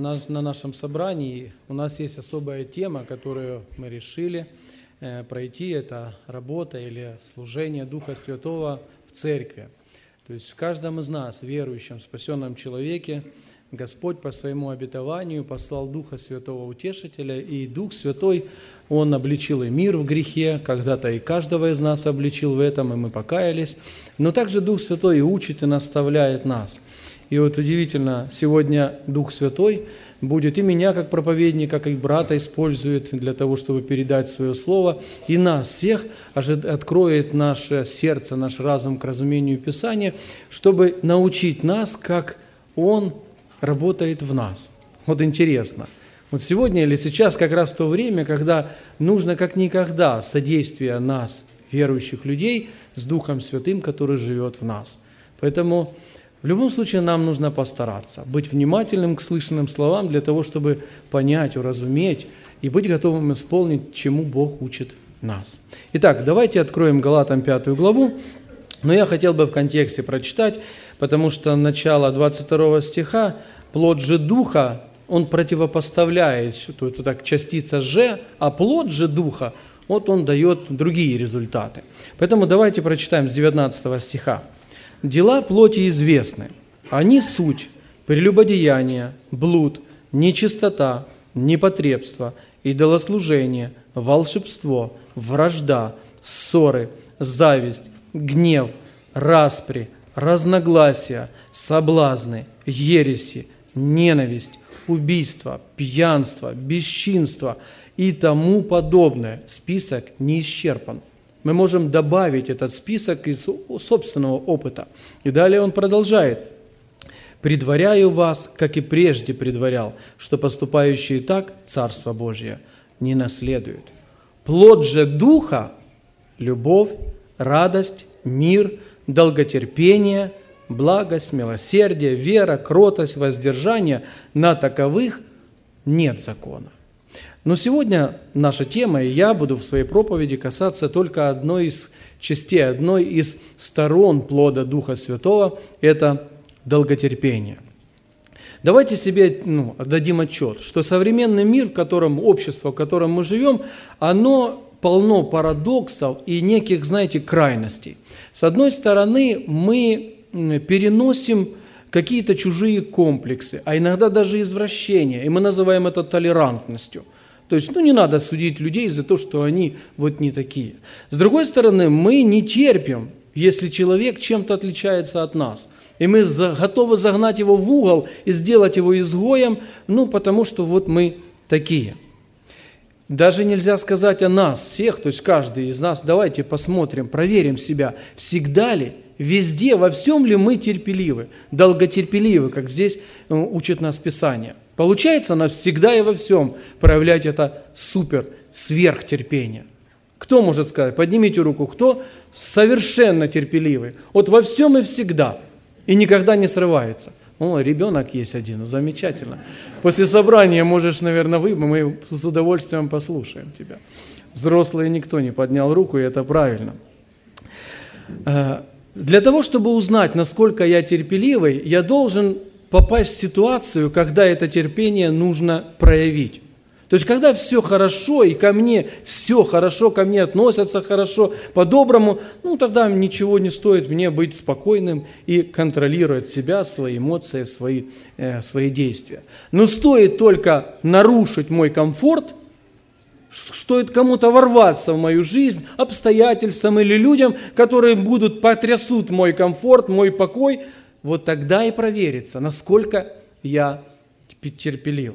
на, на нашем собрании у нас есть особая тема, которую мы решили э, пройти. Это работа или служение Духа Святого в церкви. То есть в каждом из нас, верующем, спасенном человеке, Господь по своему обетованию послал Духа Святого Утешителя, и Дух Святой, Он обличил и мир в грехе, когда-то и каждого из нас обличил в этом, и мы покаялись, но также Дух Святой и учит, и наставляет нас. И вот удивительно, сегодня Дух Святой будет и меня, как проповедника, как и брата использует для того, чтобы передать свое слово, и нас всех откроет наше сердце, наш разум к разумению Писания, чтобы научить нас, как Он работает в нас. Вот интересно. Вот сегодня или сейчас как раз то время, когда нужно как никогда содействие нас, верующих людей, с Духом Святым, который живет в нас. Поэтому в любом случае нам нужно постараться, быть внимательным к слышанным словам для того, чтобы понять, уразуметь и быть готовым исполнить, чему Бог учит нас. Итак, давайте откроем Галатам 5 главу, но я хотел бы в контексте прочитать, потому что начало 22 стиха «плод же Духа» он противопоставляет, что это так частица «же», а плод же Духа, вот он дает другие результаты. Поэтому давайте прочитаем с 19 стиха. Дела плоти известны. Они суть прелюбодеяние, блуд, нечистота, непотребство, идолослужение, волшебство, вражда, ссоры, зависть, гнев, распри, разногласия, соблазны, ереси, ненависть, убийство, пьянство, бесчинство и тому подобное. Список не исчерпан. Мы можем добавить этот список из собственного опыта. И далее он продолжает. «Предваряю вас, как и прежде предварял, что поступающие так Царство Божие не наследуют. Плод же Духа – любовь, радость, мир, долготерпение, благость, милосердие, вера, кротость, воздержание – на таковых нет закона. Но сегодня наша тема, и я буду в своей проповеди касаться только одной из частей, одной из сторон плода Духа Святого – это долготерпение. Давайте себе ну, дадим отчет, что современный мир, в котором общество, в котором мы живем, оно полно парадоксов и неких, знаете, крайностей. С одной стороны, мы переносим какие-то чужие комплексы, а иногда даже извращения, и мы называем это толерантностью – то есть, ну, не надо судить людей за то, что они вот не такие. С другой стороны, мы не терпим, если человек чем-то отличается от нас. И мы готовы загнать его в угол и сделать его изгоем, ну, потому что вот мы такие. Даже нельзя сказать о нас всех, то есть каждый из нас, давайте посмотрим, проверим себя, всегда ли, везде, во всем ли мы терпеливы, долготерпеливы, как здесь э, учит нас Писание – Получается она всегда и во всем проявлять это супер, сверхтерпение. Кто может сказать? Поднимите руку, кто совершенно терпеливый. Вот во всем и всегда. И никогда не срывается. О, ребенок есть один, замечательно. После собрания можешь, наверное, вы, мы с удовольствием послушаем тебя. Взрослые никто не поднял руку, и это правильно. Э, для того, чтобы узнать, насколько я терпеливый, я должен попасть в ситуацию, когда это терпение нужно проявить. То есть, когда все хорошо, и ко мне все хорошо, ко мне относятся хорошо, по-доброму, ну, тогда ничего не стоит мне быть спокойным и контролировать себя, свои эмоции, свои, э, свои действия. Но стоит только нарушить мой комфорт, стоит кому-то ворваться в мою жизнь, обстоятельствам или людям, которые будут, потрясут мой комфорт, мой покой – вот тогда и проверится, насколько я терпелив.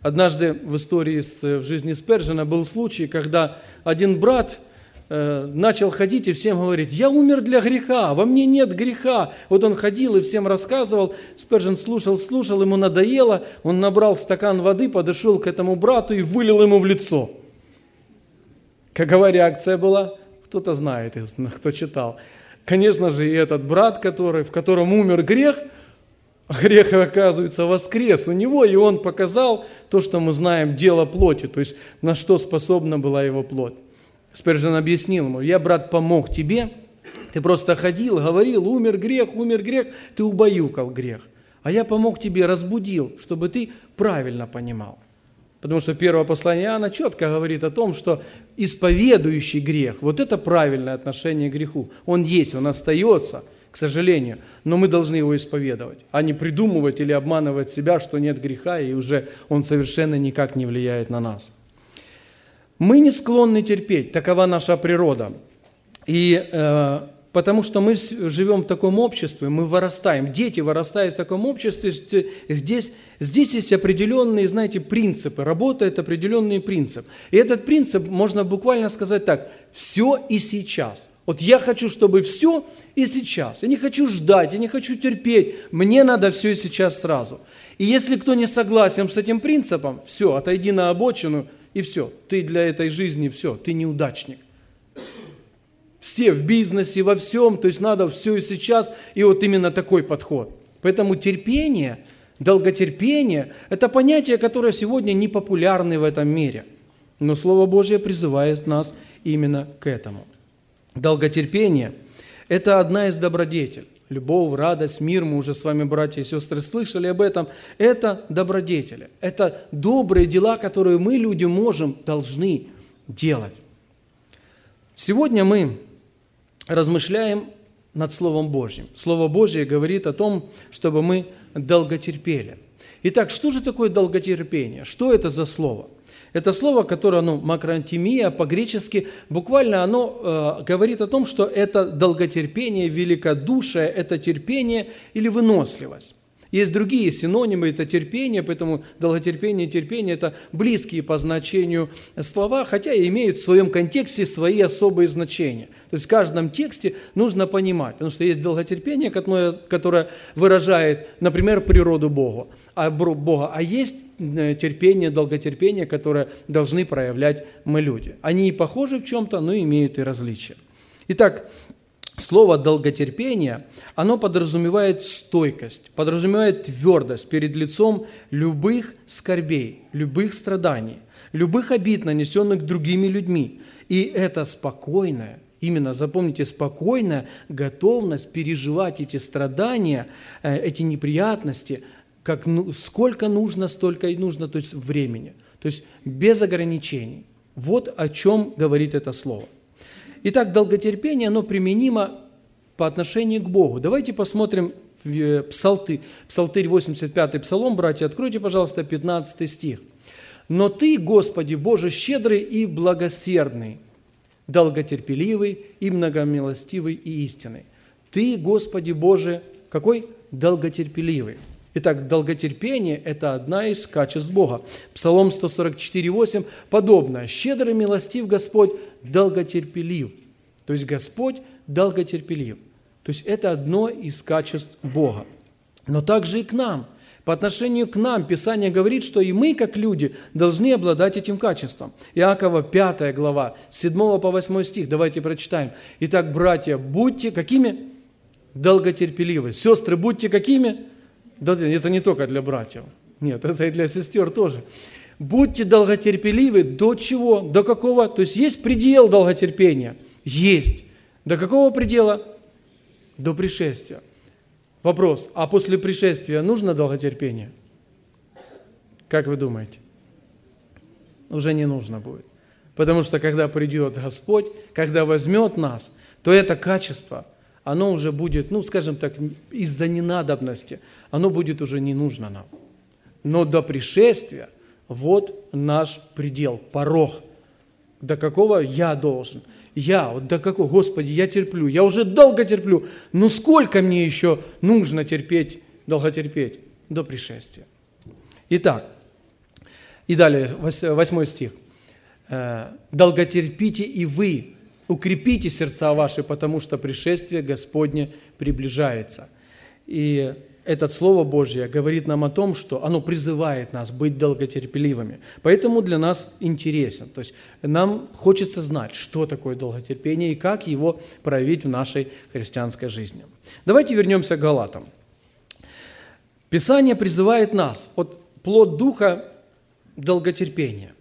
Однажды в истории с, в жизни Спержина был случай, когда один брат э, начал ходить и всем говорить, я умер для греха, во мне нет греха. Вот он ходил и всем рассказывал, Спержин слушал, слушал, ему надоело, он набрал стакан воды, подошел к этому брату и вылил ему в лицо. Какова реакция была? Кто-то знает, кто читал. Конечно же, и этот брат, который, в котором умер грех, грех, оказывается, воскрес у него, и он показал то, что мы знаем, дело плоти, то есть на что способна была его плоть. Спержин объяснил ему, я, брат, помог тебе, ты просто ходил, говорил, умер грех, умер грех, ты убаюкал грех. а я помог тебе, разбудил, чтобы ты правильно понимал. Потому что первое послание Иоанна четко говорит о том, что исповедующий грех, вот это правильное отношение к греху. Он есть, он остается, к сожалению, но мы должны его исповедовать, а не придумывать или обманывать себя, что нет греха, и уже он совершенно никак не влияет на нас. Мы не склонны терпеть, такова наша природа. И э, потому что мы живем в таком обществе, мы вырастаем, дети вырастают в таком обществе, здесь, здесь есть определенные, знаете, принципы, работает определенный принцип. И этот принцип можно буквально сказать так, все и сейчас. Вот я хочу, чтобы все и сейчас. Я не хочу ждать, я не хочу терпеть, мне надо все и сейчас сразу. И если кто не согласен с этим принципом, все, отойди на обочину и все, ты для этой жизни все, ты неудачник все в бизнесе, во всем, то есть надо все и сейчас, и вот именно такой подход. Поэтому терпение, долготерпение – это понятие, которое сегодня не популярны в этом мире. Но Слово Божье призывает нас именно к этому. Долготерпение – это одна из добродетелей. Любовь, радость, мир, мы уже с вами, братья и сестры, слышали об этом. Это добродетели. Это добрые дела, которые мы, люди, можем, должны делать. Сегодня мы размышляем над Словом Божьим. Слово Божье говорит о том, чтобы мы долготерпели. Итак, что же такое долготерпение? Что это за слово? Это слово, которое, ну, макрантимия по-гречески, буквально оно э, говорит о том, что это долготерпение, великодушие, это терпение или выносливость. Есть другие синонимы, это терпение, поэтому долготерпение и терпение – это близкие по значению слова, хотя и имеют в своем контексте свои особые значения. То есть в каждом тексте нужно понимать, потому что есть долготерпение, которое выражает, например, природу Бога, а, Бога, а есть э, терпение, долготерпение, которое должны проявлять мы люди. Они и похожи в чем-то, но имеют и различия. Итак, Слово «долготерпение», оно подразумевает стойкость, подразумевает твердость перед лицом любых скорбей, любых страданий, любых обид, нанесенных другими людьми. И это спокойная, именно запомните, спокойная готовность переживать эти страдания, э, эти неприятности, как, ну, сколько нужно, столько и нужно, то есть времени. То есть без ограничений. Вот о чем говорит это слово. Итак, долготерпение, оно применимо по отношению к Богу. Давайте посмотрим в э, Псалты, Псалтырь 85 Псалом, братья, откройте, пожалуйста, 15 стих. «Но Ты, Господи, Боже, щедрый и благосердный, долготерпеливый и многомилостивый и истинный». Ты, Господи Боже, какой? Долготерпеливый. Итак, долготерпение – это одна из качеств Бога. Псалом 144,8 подобно. «Щедрый милостив Господь, долготерпелив». То есть Господь долготерпелив. То есть это одно из качеств Бога. Но также и к нам. По отношению к нам Писание говорит, что и мы, как люди, должны обладать этим качеством. Иакова 5 глава, 7 по 8 стих, давайте прочитаем. Итак, братья, будьте какими? Долготерпеливы. Сестры, будьте какими? Это не только для братьев. Нет, это и для сестер тоже. Будьте долготерпеливы до чего? До какого? То есть есть предел долготерпения? Есть. До какого предела? До пришествия. Вопрос, а после пришествия нужно долготерпение? Как вы думаете? Уже не нужно будет. Потому что когда придет Господь, когда возьмет нас, то это качество, оно уже будет, ну, скажем так, из-за ненадобности, оно будет уже не нужно нам. Но до пришествия вот наш предел, порог. До какого я должен? Я, вот до какого, Господи, я терплю, я уже долго терплю, но сколько мне еще нужно терпеть, долго терпеть? До пришествия. Итак, и далее, восьмой стих. «Э, «Долготерпите и вы, укрепите сердца ваши, потому что пришествие Господне приближается». И это Слово Божье говорит нам о том, что оно призывает нас быть долготерпеливыми. Поэтому для нас интересен. То есть нам хочется знать, что такое долготерпение и как его проявить в нашей христианской жизни. Давайте вернемся к Галатам. Писание призывает нас от плод духа долготерпения.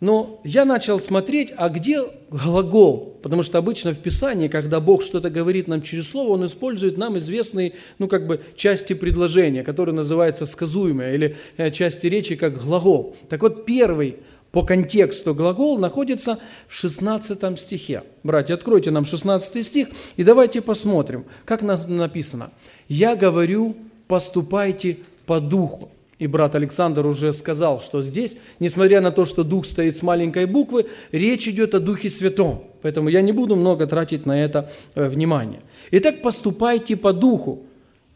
Но я начал смотреть, а где глагол? Потому что обычно в Писании, когда Бог что-то говорит нам через Слово, Он использует нам известные, ну, как бы, части предложения, которые называются сказуемые, или э, части речи как глагол. Так вот, первый по контексту глагол находится в 16 стихе. Братья, откройте нам 16 стих и давайте посмотрим, как написано. «Я говорю, поступайте по духу». И брат Александр уже сказал, что здесь, несмотря на то, что Дух стоит с маленькой буквы, речь идет о Духе Святом. Поэтому я не буду много тратить на это э, внимание. Итак, поступайте по Духу.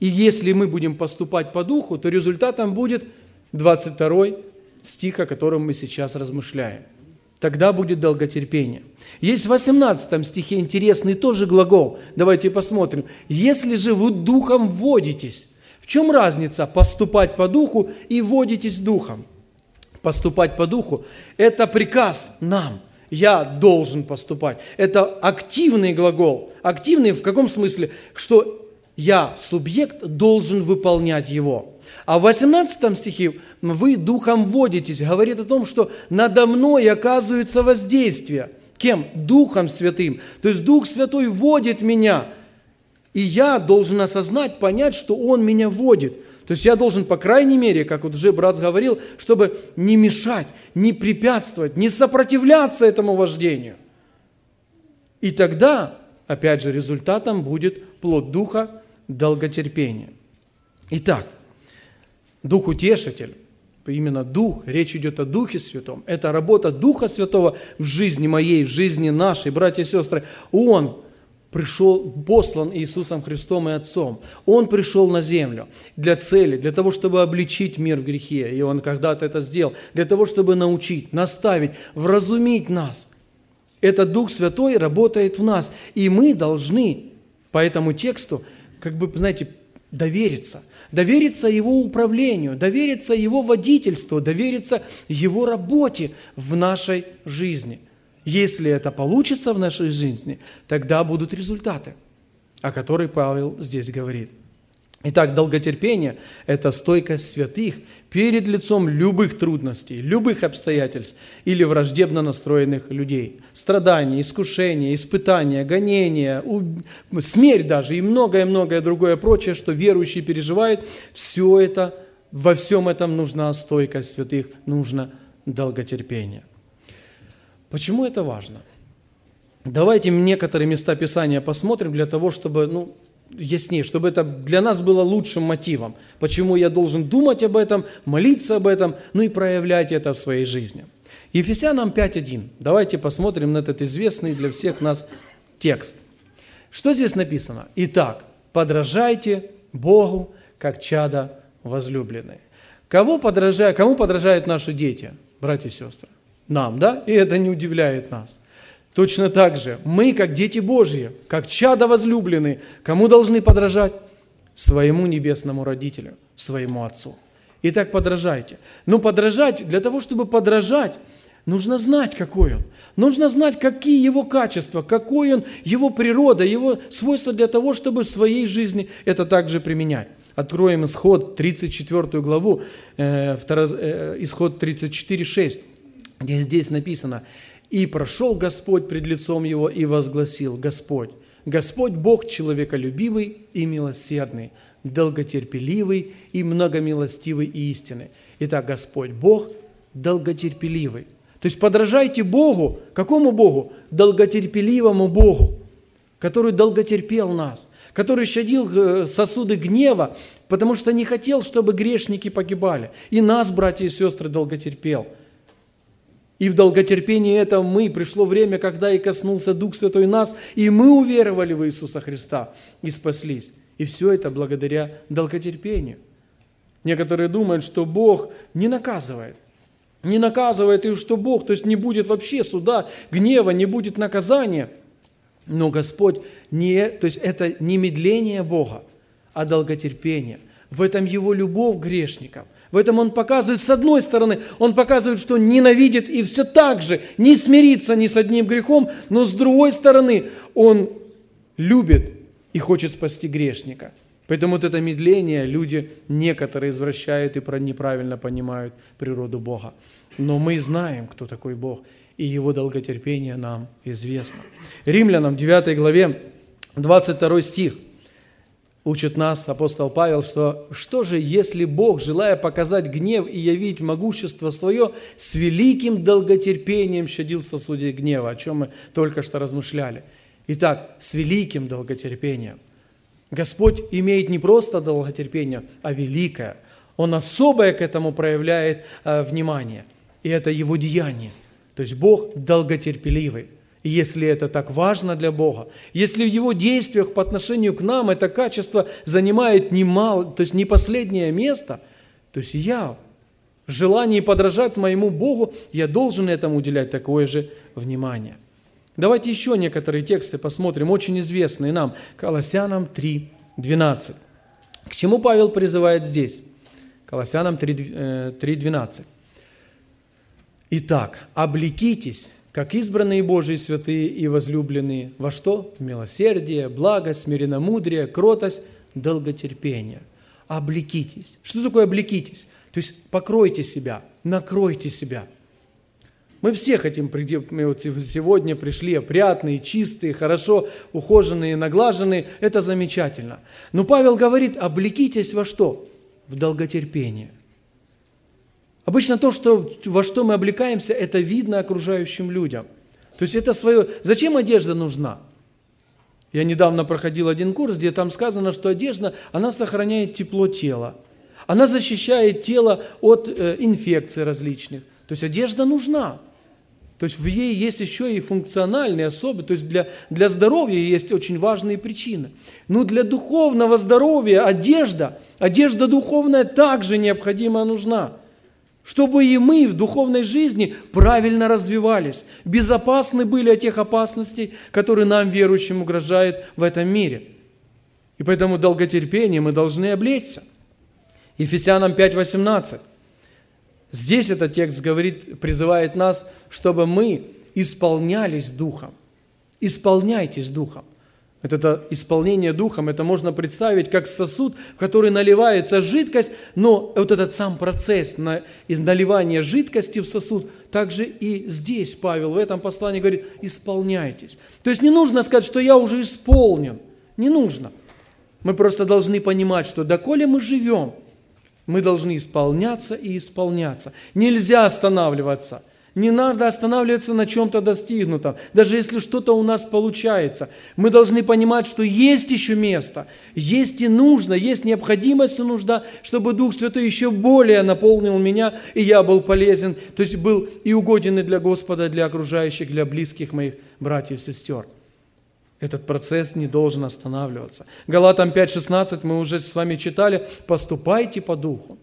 И если мы будем поступать по Духу, то результатом будет 22 стих, о котором мы сейчас размышляем. Тогда будет долготерпение. Есть в 18 стихе интересный тоже глагол. Давайте посмотрим. «Если же вы духом водитесь, в чем разница поступать по духу и водитесь духом? Поступать по духу – это приказ нам. Я должен поступать. Это активный глагол. Активный в каком смысле? Что я, субъект, должен выполнять его. А в 18 стихе вы духом водитесь, говорит о том, что надо мной оказывается воздействие. Кем? Духом Святым. То есть Дух Святой водит меня – и я должен осознать, понять, что Он меня водит. То есть я должен, по крайней мере, как вот уже брат говорил, чтобы не мешать, не препятствовать, не сопротивляться этому вождению. И тогда, опять же, результатом будет плод Духа долготерпения. Итак, Дух Утешитель, именно Дух, речь идет о Духе Святом, это работа Духа Святого в жизни моей, в жизни нашей, братья и сестры. Он пришел, послан Иисусом Христом и Отцом. Он пришел на землю для цели, для того, чтобы обличить мир в грехе. И Он когда-то это сделал. Для того, чтобы научить, наставить, вразумить нас. Этот Дух Святой работает в нас. И мы должны по этому тексту, как бы, знаете, довериться. Довериться Его управлению, довериться Его водительству, довериться Его работе в нашей жизни – если это получится в нашей жизни, тогда будут результаты, о которых Павел здесь говорит. Итак, долготерпение – это стойкость святых перед лицом любых трудностей, любых обстоятельств или враждебно настроенных людей. Страдания, искушения, испытания, гонения, смерть даже и многое-многое другое прочее, что верующие переживают, все это, во всем этом нужна стойкость святых, нужно долготерпение. Почему это важно? Давайте некоторые места Писания посмотрим для того, чтобы, ну, яснее, чтобы это для нас было лучшим мотивом. Почему я должен думать об этом, молиться об этом, ну и проявлять это в своей жизни. Ефесянам 5.1. Давайте посмотрим на этот известный для всех нас текст. Что здесь написано? Итак, подражайте Богу, как чада возлюбленные. Кого подражают, кому подражают наши дети, братья и сестры? Нам, да? И это не удивляет нас. Точно так же мы, как дети Божьи, как чада возлюбленные, кому должны подражать? Своему небесному родителю, своему Отцу. Итак, подражайте. Но подражать, для того, чтобы подражать, нужно знать, какой он. Нужно знать, какие его качества, какой он, его природа, его свойства для того, чтобы в своей жизни это также применять. Откроем исход 34 главу, э, второ, э, исход 34, 6 где здесь написано, «И прошел Господь пред лицом его и возгласил, Господь, Господь Бог человеколюбивый и милосердный, долготерпеливый и многомилостивый и истинный». Итак, Господь Бог долготерпеливый. То есть подражайте Богу. Какому Богу? Долготерпеливому Богу, который долготерпел нас, который щадил э, сосуды гнева, потому что не хотел, чтобы грешники погибали. И нас, братья и сестры, долготерпел – и в долготерпении этом мы, пришло время, когда и коснулся Дух Святой нас, и мы уверовали в Иисуса Христа и спаслись. И все это благодаря долготерпению. Некоторые думают, что Бог не наказывает. Не наказывает, и что Бог, то есть не будет вообще суда, гнева, не будет наказания. Но Господь, не, то есть это не медление Бога, а долготерпение. В этом Его любовь к грешникам. В этом он показывает, с одной стороны, он показывает, что ненавидит и все так же не смирится ни с одним грехом, но с другой стороны, он любит и хочет спасти грешника. Поэтому вот это медление люди некоторые извращают и неправильно понимают природу Бога. Но мы знаем, кто такой Бог, и Его долготерпение нам известно. Римлянам 9 главе 22 стих учит нас апостол Павел, что что же, если Бог, желая показать гнев и явить могущество свое, с великим долготерпением щадил сосуде гнева, о чем мы только что размышляли. Итак, с великим долготерпением – Господь имеет не просто долготерпение, а великое. Он особое к этому проявляет э, внимание. И это его деяние. То есть Бог долготерпеливый. Если это так важно для Бога, если в Его действиях по отношению к нам это качество занимает немало, то есть не последнее место, то есть я в желании подражать моему Богу, я должен этому уделять такое же внимание. Давайте еще некоторые тексты посмотрим, очень известные нам. Колоссянам 3, 12. К чему Павел призывает здесь? Колоссянам 3, 3 12. Итак, облекитесь, как избранные Божьи святые и возлюбленные, во что? В милосердие, благость, смиренномудрие, кротость, долготерпение. Облекитесь. Что такое облекитесь? То есть покройте себя, накройте себя – мы все хотим, мы вот сегодня пришли опрятные, чистые, хорошо ухоженные, наглаженные. Это замечательно. Но Павел говорит, облекитесь во что? В долготерпение. Обычно то, что, во что мы облекаемся, это видно окружающим людям. То есть это свое... Зачем одежда нужна? Я недавно проходил один курс, где там сказано, что одежда, она сохраняет тепло тела. Она защищает тело от э, инфекций различных. То есть одежда нужна. То есть в ней есть еще и функциональные особы, то есть для, для здоровья есть очень важные причины. Но для духовного здоровья одежда, одежда духовная также необходима нужна, чтобы и мы в духовной жизни правильно развивались, безопасны были от тех опасностей, которые нам, верующим, угрожают в этом мире. И поэтому долготерпение мы должны облечься. Ефесянам 5.18. Здесь этот текст говорит, призывает нас, чтобы мы исполнялись Духом. Исполняйтесь Духом. Это исполнение Духом, это можно представить как сосуд, в который наливается жидкость, но вот этот сам процесс из наливания жидкости в сосуд, также и здесь Павел в этом послании говорит, исполняйтесь. То есть не нужно сказать, что я уже исполнен. Не нужно. Мы просто должны понимать, что доколе мы живем – мы должны исполняться и исполняться. Нельзя останавливаться. Не надо останавливаться на чем-то достигнутом. Даже если что-то у нас получается. Мы должны понимать, что есть еще место. Есть и нужно, есть необходимость и нужда, чтобы Дух Святой еще более наполнил меня, и я был полезен. То есть был и угоден и для Господа, для окружающих, для близких моих братьев и сестер. Этот процесс не должен останавливаться. Галатам 5.16 мы уже с вами читали. «Поступайте по духу».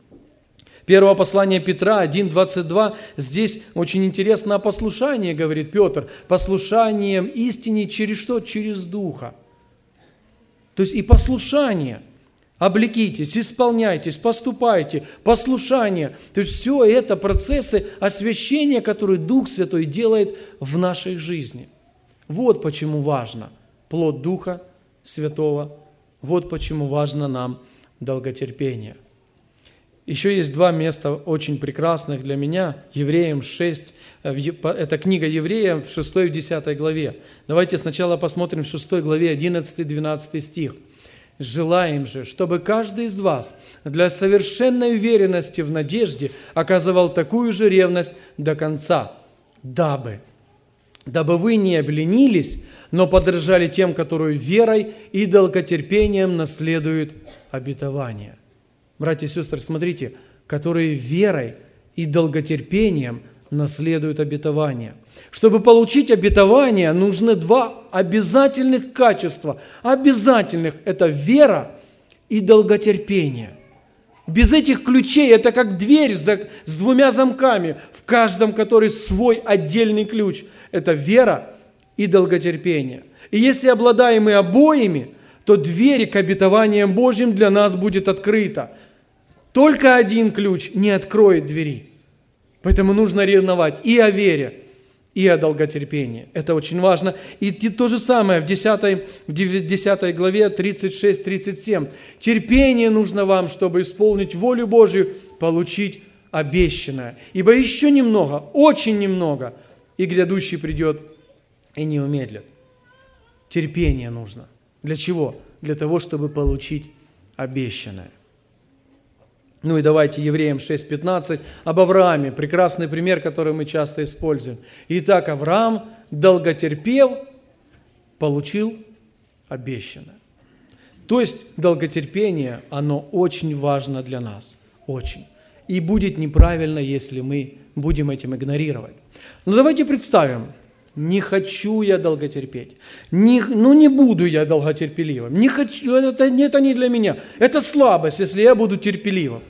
Первое послание Петра 1.22, здесь очень интересно о послушании, говорит Петр. Послушанием истине через что? Через Духа. То есть и послушание. Облекитесь, исполняйтесь, поступайте, послушание. То есть все это процессы освящения, которые Дух Святой делает в нашей жизни. Вот почему важно – плод Духа Святого. Вот почему важно нам долготерпение. Еще есть два места очень прекрасных для меня. Евреям 6, э, это книга Евреям в 6 и 10 главе. Давайте сначала посмотрим в 6 главе 11-12 стих. «Желаем же, чтобы каждый из вас для совершенной уверенности в надежде оказывал такую же ревность до конца, дабы, дабы вы не обленились, но подражали тем, которые верой и долготерпением наследуют обетование. Братья и сестры, смотрите, которые верой и долготерпением наследуют обетование. Чтобы получить обетование, нужны два обязательных качества. Обязательных – это вера и долготерпение. Без этих ключей это как дверь с двумя замками, в каждом который свой отдельный ключ. Это вера и долготерпения. И если обладаем мы обоими, то дверь к обетованиям Божьим для нас будет открыта. Только один ключ не откроет двери. Поэтому нужно ревновать и о вере, и о долготерпении. Это очень важно. И то же самое в 10, в 10 главе 36-37. Терпение нужно вам, чтобы исполнить волю Божью, получить обещанное. Ибо еще немного, очень немного, и грядущий придет и не умедлит. Терпение нужно. Для чего? Для того, чтобы получить обещанное. Ну и давайте Евреям 6.15 об Аврааме, прекрасный пример, который мы часто используем. Итак, Авраам, долготерпев, получил обещанное. То есть долготерпение, оно очень важно для нас, очень. И будет неправильно, если мы будем этим игнорировать. Но давайте представим, не хочу я долготерпеть. Не, ну не буду я долготерпеливым. Не хочу, это, это не для меня. Это слабость, если я буду терпеливым.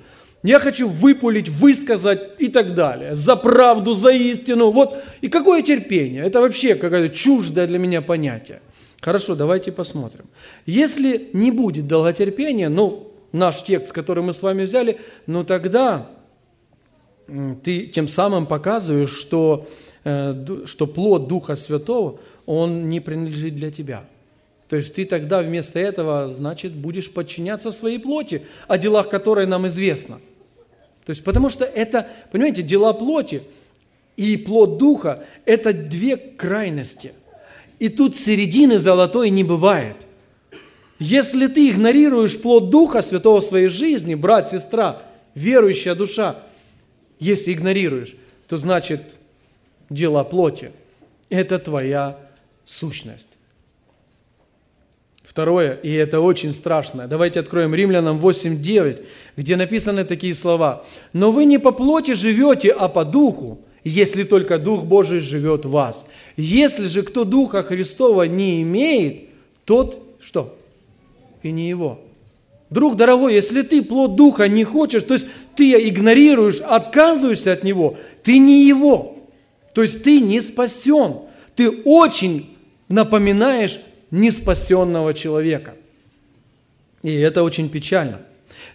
Я хочу выпулить, высказать и так далее. За правду, за истину. Вот. И какое терпение? Это вообще какое-то чуждое для меня понятие. Хорошо, давайте посмотрим. Если не будет долготерпения, ну, наш текст, который мы с вами взяли, ну тогда ты тем самым показываешь, что, что плод Духа Святого, он не принадлежит для тебя. То есть ты тогда вместо этого, значит, будешь подчиняться своей плоти, о делах которой нам известно – то есть, потому что это, понимаете, дела плоти и плод духа – это две крайности. И тут середины золотой не бывает. Если ты игнорируешь плод духа святого в своей жизни, брат, сестра, верующая душа, если игнорируешь, то значит дела плоти – это твоя сущность. Второе, и это очень страшно. Давайте откроем Римлянам 8.9, где написаны такие слова. «Но вы не по плоти живете, а по духу, если только Дух Божий живет в вас. Если же кто Духа Христова не имеет, тот что? И не его». Друг дорогой, если ты плод Духа не хочешь, то есть ты игнорируешь, отказываешься от него, ты не его. То есть ты не спасен. Ты очень напоминаешь неспасенного человека. И это очень печально.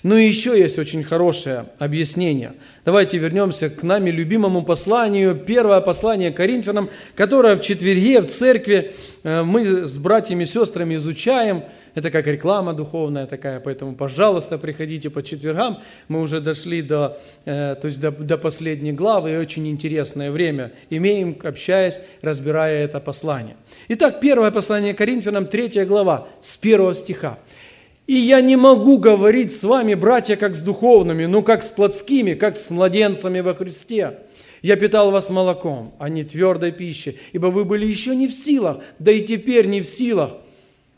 Но еще есть очень хорошее объяснение. Давайте вернемся к нами любимому посланию, первое послание Коринфянам, которое в четверге в церкви э, мы с братьями и сестрами изучаем – это как реклама духовная такая, поэтому, пожалуйста, приходите по четвергам. Мы уже дошли до, э, то есть до, до последней главы, и очень интересное время имеем, общаясь, разбирая это послание. Итак, первое послание Коринфянам, третья глава, с первого стиха. И я не могу говорить с вами, братья, как с духовными, но как с плотскими, как с младенцами во Христе. Я питал вас молоком, а не твердой пищей, ибо вы были еще не в силах, да и теперь не в силах,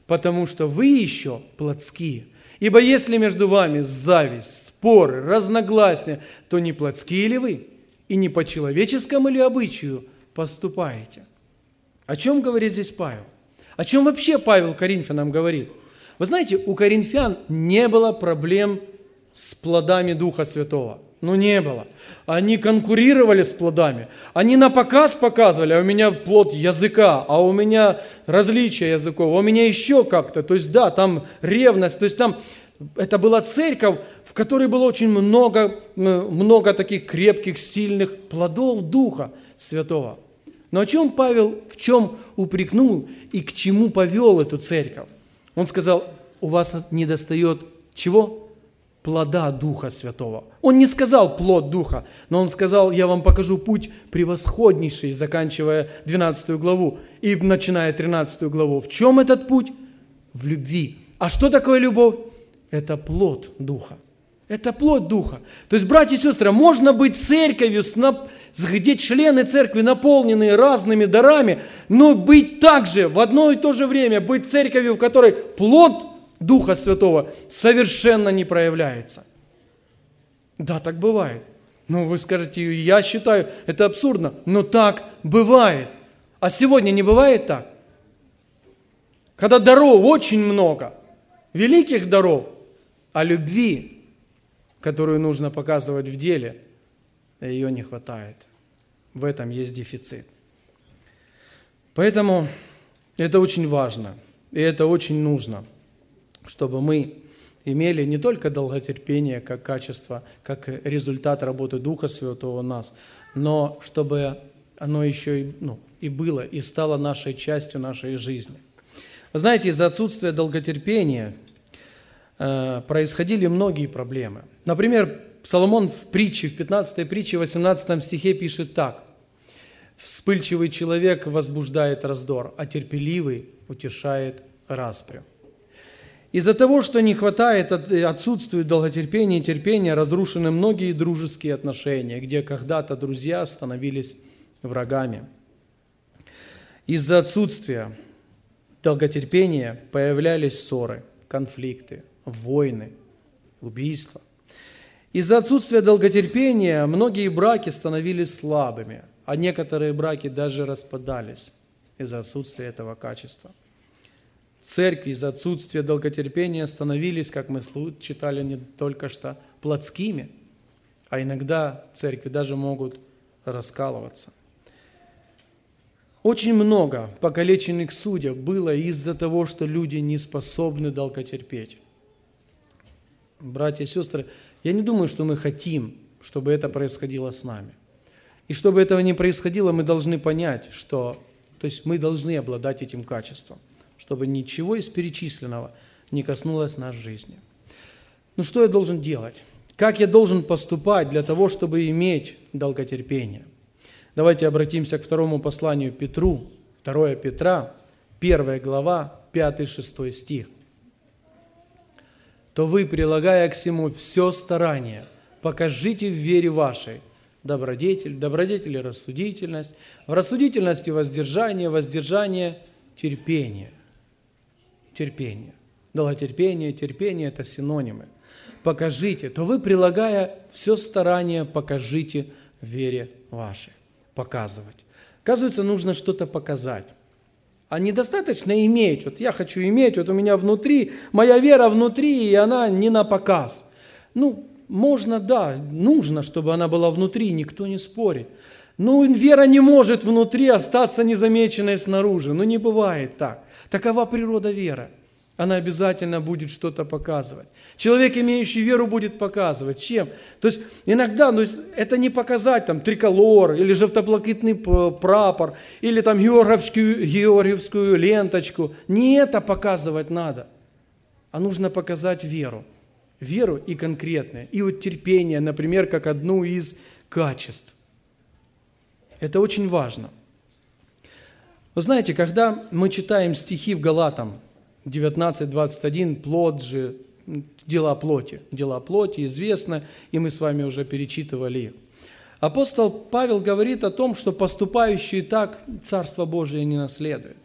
потому что вы еще плотские. Ибо если между вами зависть, споры, разногласия, то не плотские ли вы, и не по человеческому ли обычаю поступаете? О чем говорит здесь Павел? О чем вообще Павел Коринфянам говорит? Вы знаете, у коринфян не было проблем с плодами Духа Святого – ну, не было. Они конкурировали с плодами. Они на показ показывали, а у меня плод языка, а у меня различия языков, а у меня еще как-то. То есть, да, там ревность, то есть там это была церковь, в которой было очень много, много таких крепких, сильных плодов Духа Святого. Но о чем Павел, в чем упрекнул и к чему повел эту церковь? Он сказал, у вас не достает чего? Плода Духа Святого. Он не сказал плод Духа, но он сказал, я вам покажу путь превосходнейший, заканчивая 12 главу и начиная 13 главу. В чем этот путь? В любви. А что такое любовь? Это плод Духа. Это плод Духа. То есть, братья и сестры, можно быть церковью, где члены церкви наполнены разными дарами, но быть также в одно и то же время, быть церковью, в которой плод Духа Святого совершенно не проявляется. Да, так бывает. Ну, вы скажете, я считаю, это абсурдно, но так бывает. А сегодня не бывает так? Когда даров очень много, великих даров, а любви, которую нужно показывать в деле, ее не хватает. В этом есть дефицит. Поэтому это очень важно, и это очень нужно – чтобы мы имели не только долготерпение как качество, как результат работы Духа Святого у нас, но чтобы оно еще и, ну, и было, и стало нашей частью нашей жизни. Вы знаете, из-за отсутствия долготерпения э, происходили многие проблемы. Например, Соломон в притче, в 15 притче, 18 стихе пишет так. «Вспыльчивый человек возбуждает раздор, а терпеливый утешает распрю». Из-за того, что не хватает, отсутствует долготерпения и терпения, разрушены многие дружеские отношения, где когда-то друзья становились врагами. Из-за отсутствия долготерпения появлялись ссоры, конфликты, войны, убийства. Из-за отсутствия долготерпения многие браки становились слабыми, а некоторые браки даже распадались из-за отсутствия этого качества. Церкви из-за отсутствия долготерпения становились, как мы читали не только что, плотскими, а иногда церкви даже могут раскалываться. Очень много покалеченных судеб было из-за того, что люди не способны долготерпеть. Братья и сестры, я не думаю, что мы хотим, чтобы это происходило с нами. И чтобы этого не происходило, мы должны понять, что то есть мы должны обладать этим качеством, чтобы ничего из перечисленного не коснулось нашей жизни. Ну что я должен делать? Как я должен поступать для того, чтобы иметь долготерпение? Давайте обратимся к второму посланию Петру, 2 Петра, 1 глава, 5-6 стих то вы, прилагая к всему все старание, покажите в вере вашей добродетель, добродетель и рассудительность, в рассудительности воздержание, воздержание терпение. Терпение. Долготерпение, терпение – это синонимы. Покажите, то вы, прилагая все старание, покажите вере вашей. Показывать. Оказывается, нужно что-то показать. А недостаточно иметь. Вот я хочу иметь, вот у меня внутри, моя вера внутри, и она не на показ. Ну, можно, да, нужно, чтобы она была внутри, никто не спорит. Но вера не может внутри остаться незамеченной снаружи. Ну, не бывает так. Такова природа веры она обязательно будет что-то показывать. Человек, имеющий веру, будет показывать. Чем? То есть иногда ну, это не показать там триколор или жовто-блакитный прапор или там георгиевскую, георгиевскую ленточку. Не это показывать надо, а нужно показать веру. Веру и конкретное. И вот терпение, например, как одну из качеств. Это очень важно. Вы знаете, когда мы читаем стихи в Галатам, 19.21, плод же, дела плоти. Дела плоти известны, и мы с вами уже перечитывали их. Апостол Павел говорит о том, что поступающие так Царство Божие не наследует.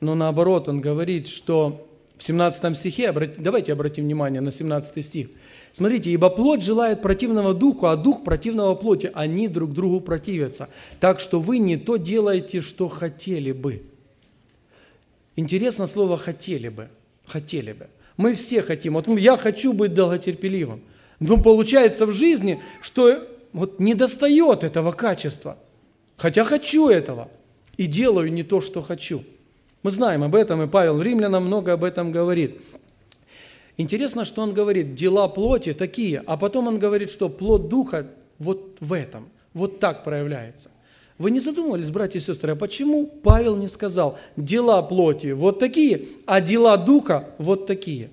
Но наоборот, он говорит, что в 17 стихе, давайте обратим внимание на 17 стих. Смотрите, ибо плоть желает противного духу, а дух противного плоти. Они друг другу противятся. Так что вы не то делаете, что хотели бы. Интересно слово «хотели бы». Хотели бы. Мы все хотим. Вот я хочу быть долготерпеливым. Но получается в жизни, что вот не достает этого качества. Хотя хочу этого. И делаю не то, что хочу. Мы знаем об этом, и Павел в Римлянам много об этом говорит. Интересно, что он говорит, дела плоти такие, а потом он говорит, что плод духа вот в этом, вот так проявляется. Вы не задумывались, братья и сестры, а почему Павел не сказал, дела плоти вот такие, а дела духа вот такие?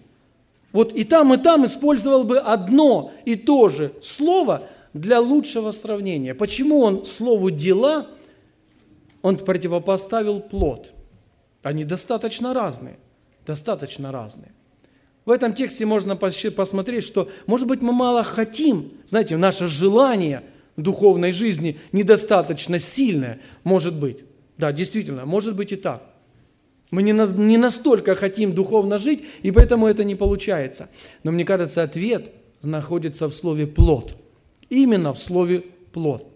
Вот и там, и там использовал бы одно и то же слово для лучшего сравнения. Почему он слову «дела» он противопоставил плод? Они достаточно разные, достаточно разные. В этом тексте можно посмотреть, что, может быть, мы мало хотим, знаете, наше желание – духовной жизни недостаточно сильная, может быть. Да, действительно, может быть и так. Мы не, не настолько хотим духовно жить, и поэтому это не получается. Но мне кажется, ответ находится в слове «плод». Именно в слове «плод».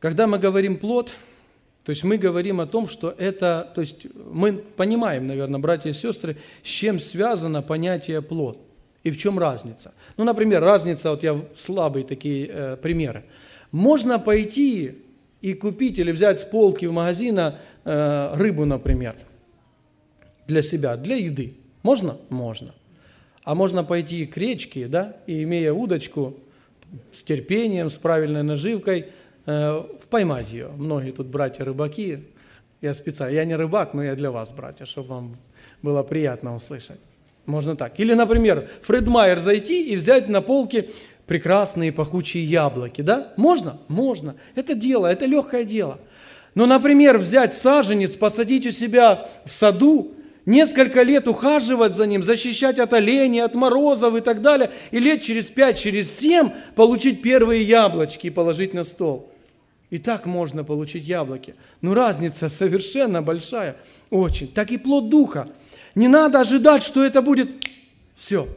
Когда мы говорим «плод», то есть мы говорим о том, что это, то есть мы понимаем, наверное, братья и сестры, с чем связано понятие «плод» и в чем разница. Ну, например, разница, вот я слабые такие э, примеры. Можно пойти и купить или взять с полки в магазина э, рыбу, например, для себя, для еды. Можно? Можно. А можно пойти к речке, да, и имея удочку, с терпением, с правильной наживкой поймать ее. Многие тут братья-рыбаки, я специально, я не рыбак, но я для вас, братья, чтобы вам было приятно услышать. Можно так. Или, например, Фред Майер зайти и взять на полке прекрасные пахучие яблоки, да? Можно? Можно. Это дело, это легкое дело. Но, например, взять саженец, посадить у себя в саду, несколько лет ухаживать за ним, защищать от оленей, от морозов и так далее, и лет через пять, через семь получить первые яблочки и положить на стол. И так можно получить яблоки. Но разница совершенно большая, очень. Так и плод духа. Не надо ожидать, что это будет все.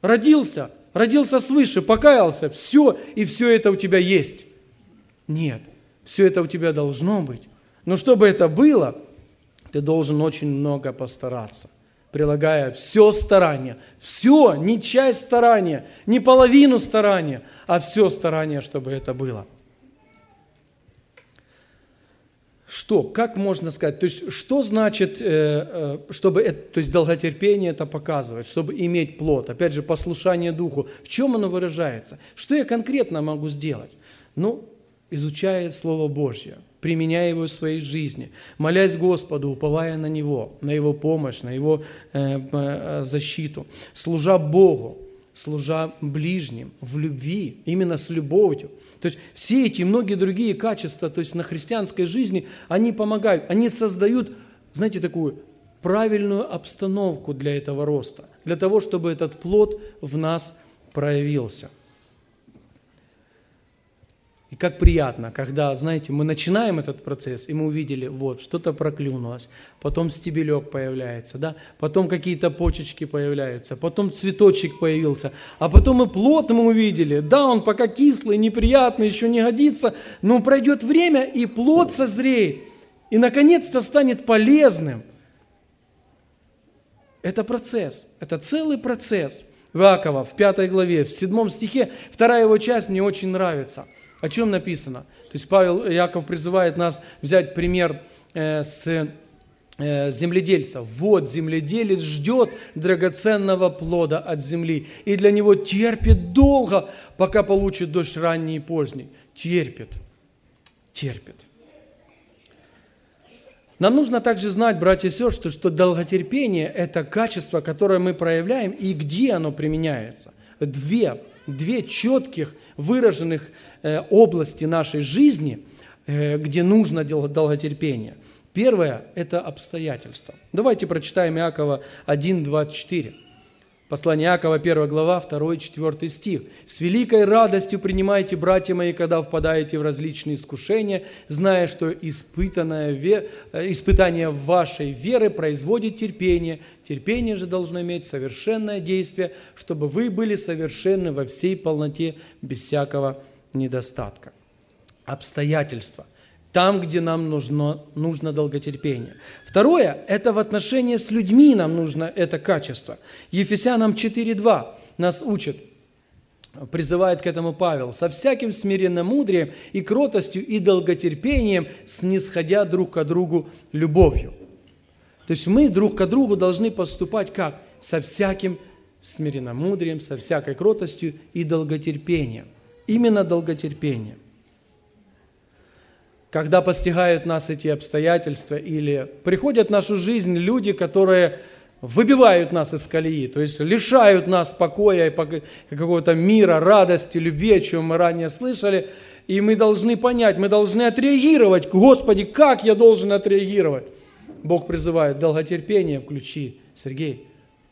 Родился, родился свыше, покаялся, все, и все это у тебя есть. Нет, все это у тебя должно быть. Но чтобы это было, ты должен очень много постараться, прилагая все старание. Все, не часть старания, не половину старания, а все старание, чтобы это было. Что, как можно сказать, то есть что значит, э, э, чтобы это, то есть долготерпение это показывать, чтобы иметь плод, опять же, послушание Духу, в чем оно выражается? Что я конкретно могу сделать? Ну, изучая Слово Божье, применяя его в своей жизни, молясь Господу, уповая на Него, на Его помощь, на Его э, защиту, служа Богу, служа ближним, в любви, именно с любовью. То есть все эти и многие другие качества, то есть на христианской жизни, они помогают, они создают, знаете, такую правильную обстановку для этого роста, для того, чтобы этот плод в нас проявился – и как приятно, когда, знаете, мы начинаем этот процесс, и мы увидели, вот, что-то проклюнулось, потом стебелек появляется, да, потом какие-то почечки появляются, потом цветочек появился, а потом и плод мы увидели. Да, он пока кислый, неприятный, еще не годится, но пройдет время, и плод созреет, и наконец-то станет полезным. Это процесс, это целый процесс. В Иакова, в пятой главе, в седьмом стихе, вторая его часть мне очень нравится – о чем написано? То есть Павел Яков призывает нас взять пример э, с э, земледельца. Вот земледелец ждет драгоценного плода от земли, и для него терпит долго, пока получит дождь ранний и поздний. Терпит, терпит. Нам нужно также знать, братья и сестры, что долготерпение – это качество, которое мы проявляем, и где оно применяется. Две, две четких выраженных Э, области нашей жизни, э, где нужно долготерпение. Первое – это обстоятельства. Давайте прочитаем Иакова 1.24. Послание Иакова, 1 глава, 2-4 стих. «С великой радостью принимайте, братья мои, когда впадаете в различные искушения, зная, что испытанное, э, испытание вашей веры производит терпение. Терпение же должно иметь совершенное действие, чтобы вы были совершенны во всей полноте, без всякого недостатка. Обстоятельства. Там, где нам нужно, нужно долготерпение. Второе – это в отношении с людьми нам нужно это качество. Ефесянам 4.2 нас учит, призывает к этому Павел, «Со всяким смиренным мудрием и кротостью и долготерпением, снисходя друг к другу любовью». То есть мы друг к другу должны поступать как? Со всяким смиренномудрием, со всякой кротостью и долготерпением – именно долготерпение. Когда постигают нас эти обстоятельства или приходят в нашу жизнь люди, которые выбивают нас из колеи, то есть лишают нас покоя и какого-то мира, радости, любви, о чем мы ранее слышали, и мы должны понять, мы должны отреагировать. Господи, как я должен отреагировать? Бог призывает, долготерпение включи, Сергей,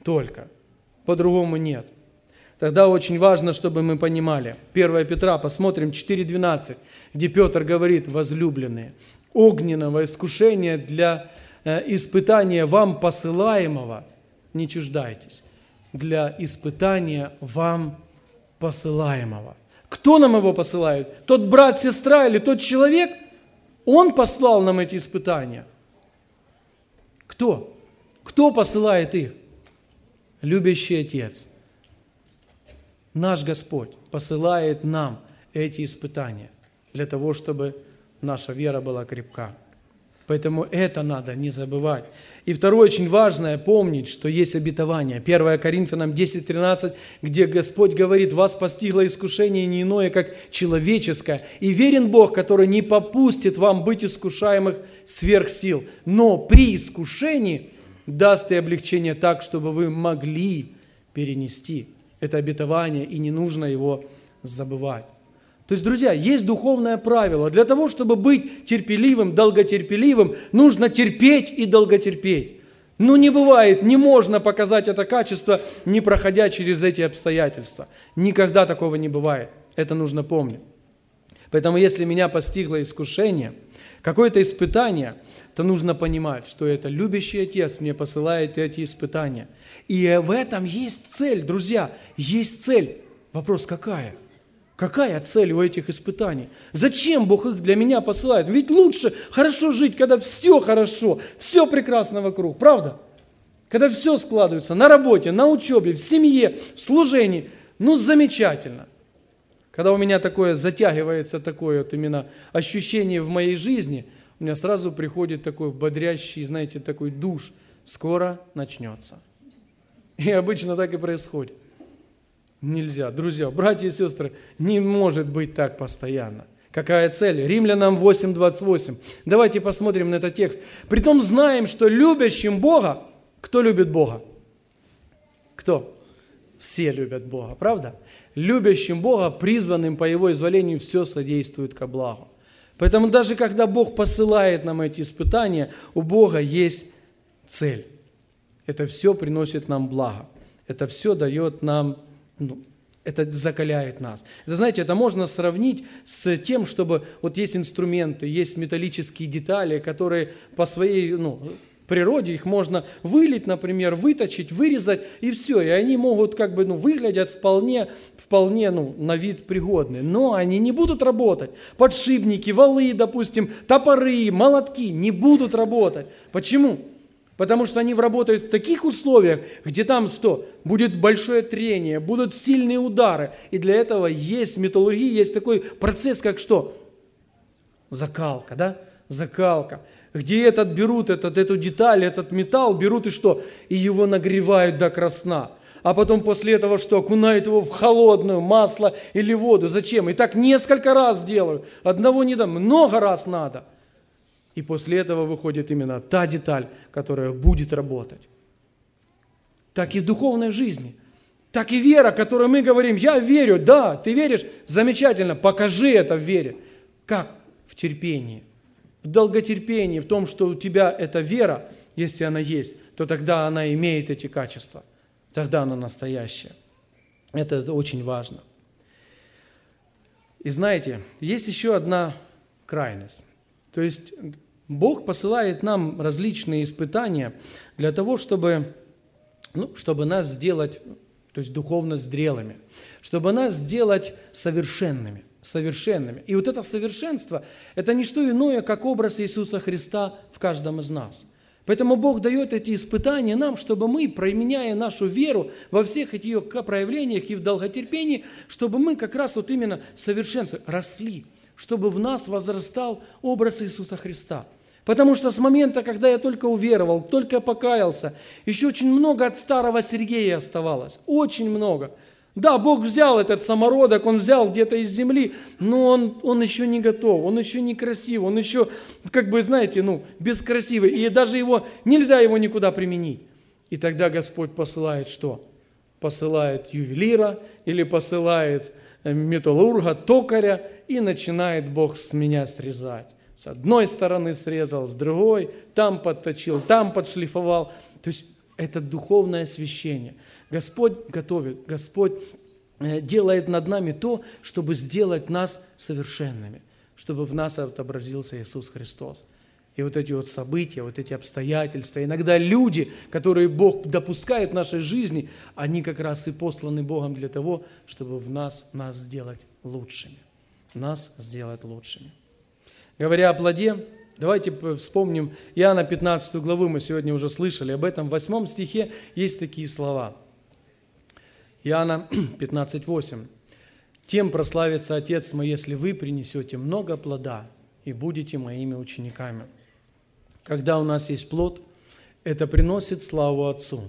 только. По-другому нет – Тогда очень важно, чтобы мы понимали. 1 Петра, посмотрим, 4.12, где Петр говорит, возлюбленные, огненного искушения для э, испытания вам посылаемого, не чуждайтесь, для испытания вам посылаемого. Кто нам его посылает? Тот брат, сестра или тот человек? Он послал нам эти испытания. Кто? Кто посылает их? Любящий Отец – наш Господь посылает нам эти испытания для того, чтобы наша вера была крепка. Поэтому это надо не забывать. И второе, очень важное, помнить, что есть обетование. 1 Коринфянам 10.13, где Господь говорит, вас постигло искушение не иное, как человеческое. И верен Бог, который не попустит вам быть искушаемых сверх сил, но при искушении даст и облегчение так, чтобы вы могли перенести это обетование, и не нужно его забывать. То есть, друзья, есть духовное правило. Для того, чтобы быть терпеливым, долготерпеливым, нужно терпеть и долготерпеть. Но не бывает, не можно показать это качество, не проходя через эти обстоятельства. Никогда такого не бывает. Это нужно помнить. Поэтому если меня постигло искушение, какое-то испытание, то нужно понимать, что это любящий Отец мне посылает эти испытания. И в этом есть цель, друзья, есть цель. Вопрос какая? Какая цель у этих испытаний? Зачем Бог их для меня посылает? Ведь лучше хорошо жить, когда все хорошо, все прекрасно вокруг, правда? Когда все складывается на работе, на учебе, в семье, в служении. Ну, замечательно. Когда у меня такое затягивается такое вот именно ощущение в моей жизни, у меня сразу приходит такой бодрящий, знаете, такой душ. Скоро начнется. И обычно так и происходит. Нельзя. Друзья, братья и сестры, не может быть так постоянно. Какая цель? Римлянам 8.28. Давайте посмотрим на этот текст. Притом знаем, что любящим Бога, кто любит Бога? Кто? Все любят Бога, правда? Любящим Бога, призванным по Его изволению, все содействует ко благу. Поэтому даже когда Бог посылает нам эти испытания, у Бога есть цель. Это все приносит нам благо. Это все дает нам ну, это закаляет нас. Это, знаете, это можно сравнить с тем, чтобы вот есть инструменты, есть металлические детали, которые по своей ну, природе их можно вылить, например, выточить, вырезать, и все. И они могут как бы, ну, выглядят вполне, вполне ну, на вид пригодные. Но они не будут работать. Подшипники, валы, допустим, топоры, молотки не будут работать. Почему? Потому что они работают в таких условиях, где там что? Будет большое трение, будут сильные удары. И для этого есть в металлургии, есть такой процесс, как что? Закалка, да? Закалка. Где этот берут, этот, эту деталь, этот металл берут и что? И его нагревают до красна. А потом после этого что? Окунают его в холодную масло или воду. Зачем? И так несколько раз делают. Одного не дам, много раз надо – и после этого выходит именно та деталь, которая будет работать. Так и в духовной жизни. Так и вера, которую мы говорим, я верю, да, ты веришь, замечательно, покажи это в вере. Как? В терпении, в долготерпении, в том, что у тебя эта вера, если она есть, то тогда она имеет эти качества, тогда она настоящая. Это, это очень важно. И знаете, есть еще одна крайность. То есть Бог посылает нам различные испытания для того, чтобы, ну, чтобы нас сделать, то есть духовно зрелыми, чтобы нас сделать совершенными, совершенными. И вот это совершенство – это не что иное, как образ Иисуса Христа в каждом из нас. Поэтому Бог дает эти испытания нам, чтобы мы, применяя нашу веру во всех этих ее проявлениях и в долготерпении, чтобы мы как раз вот именно совершенство росли – чтобы в нас возрастал образ Иисуса Христа. Потому что с момента, когда я только уверовал, только покаялся, еще очень много от старого Сергея оставалось. Очень много. Да, Бог взял этот самородок, Он взял где-то из земли, но он, он еще не готов, он еще не красив, он еще, как бы, знаете, ну, бескрасивый. И даже его, нельзя его никуда применить. И тогда Господь посылает что? Посылает ювелира или посылает э, металлурга, токаря, и начинает Бог с меня срезать. С одной стороны срезал, с другой, там подточил, там подшлифовал. То есть это духовное освящение. Господь готовит, Господь э, делает над нами то, чтобы сделать нас совершенными, чтобы в нас отобразился Иисус Христос. И вот эти вот события, вот эти обстоятельства, иногда люди, которые Бог допускает в нашей жизни, они как раз и посланы Богом для того, чтобы в нас, нас сделать лучшими нас сделать лучшими. Говоря о плоде, давайте вспомним Иоанна 15 главу, мы сегодня уже слышали об этом. В 8 стихе есть такие слова. Иоанна 15:8. «Тем прославится Отец мой, если вы принесете много плода и будете моими учениками». когда у нас есть плод, это приносит славу Отцу.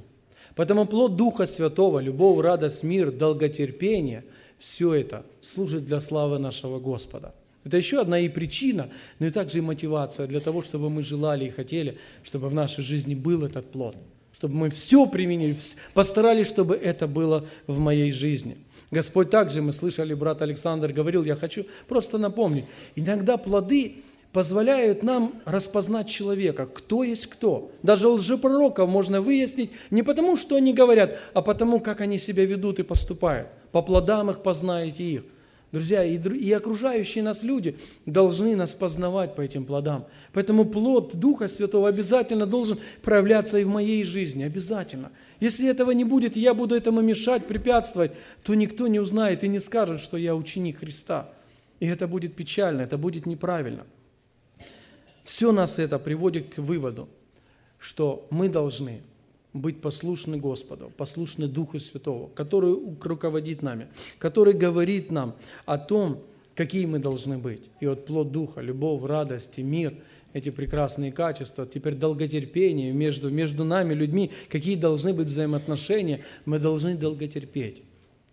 Потому плод Духа Святого, любовь, радость, мир, долготерпение, все это служит для славы нашего Господа. Это еще одна и причина, но и также и мотивация для того, чтобы мы желали и хотели, чтобы в нашей жизни был этот плод. Чтобы мы все применили, постарались, чтобы это было в моей жизни. Господь также, мы слышали, брат Александр говорил, я хочу просто напомнить, иногда плоды позволяют нам распознать человека, кто есть кто. Даже лжепророков можно выяснить не потому, что они говорят, а потому, как они себя ведут и поступают. По плодам их познаете их. Друзья, и, и окружающие нас люди должны нас познавать по этим плодам. Поэтому плод Духа Святого обязательно должен проявляться и в моей жизни, обязательно. Если этого не будет, и я буду этому мешать, препятствовать, то никто не узнает и не скажет, что я ученик Христа. И это будет печально, это будет неправильно. Все нас это приводит к выводу, что мы должны быть послушны Господу, послушны Духу Святого, который руководит нами, который говорит нам о том, какие мы должны быть. И вот плод Духа, любовь, радость и мир, эти прекрасные качества, теперь долготерпение между, между нами, людьми, какие должны быть взаимоотношения, мы должны долготерпеть.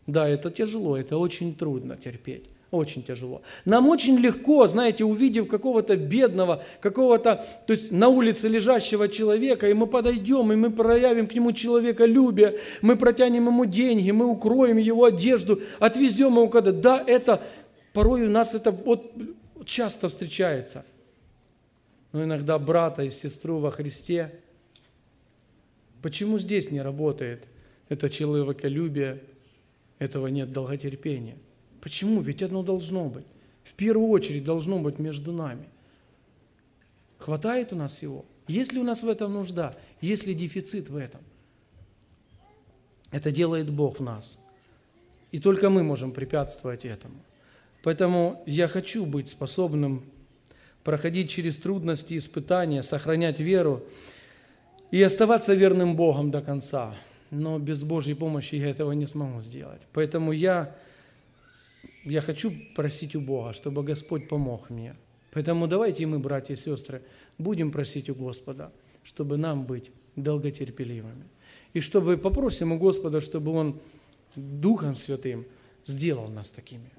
Да, это тяжело, это очень трудно терпеть. Очень тяжело. Нам очень легко, знаете, увидев какого-то бедного, какого-то, то есть на улице лежащего человека, и мы подойдем, и мы проявим к нему человеколюбие, мы протянем ему деньги, мы укроем его одежду, отвезем его куда Да, это порой у нас это вот часто встречается. Но иногда брата и сестру во Христе. Почему здесь не работает это человеколюбие, этого нет долготерпения? Почему? Ведь оно должно быть. В первую очередь должно быть между нами. Хватает у нас его? Есть ли у нас в этом нужда? Есть ли дефицит в этом? Это делает Бог в нас. И только мы можем препятствовать этому. Поэтому я хочу быть способным проходить через трудности, испытания, сохранять веру и оставаться верным Богом до конца. Но без Божьей помощи я этого не смогу сделать. Поэтому я я хочу просить у Бога, чтобы Господь помог мне. Поэтому давайте мы, братья и сестры, будем просить у Господа, чтобы нам быть долготерпеливыми. И чтобы попросим у Господа, чтобы Он Духом Святым сделал нас такими.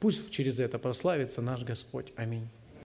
Пусть через это прославится наш Господь. Аминь.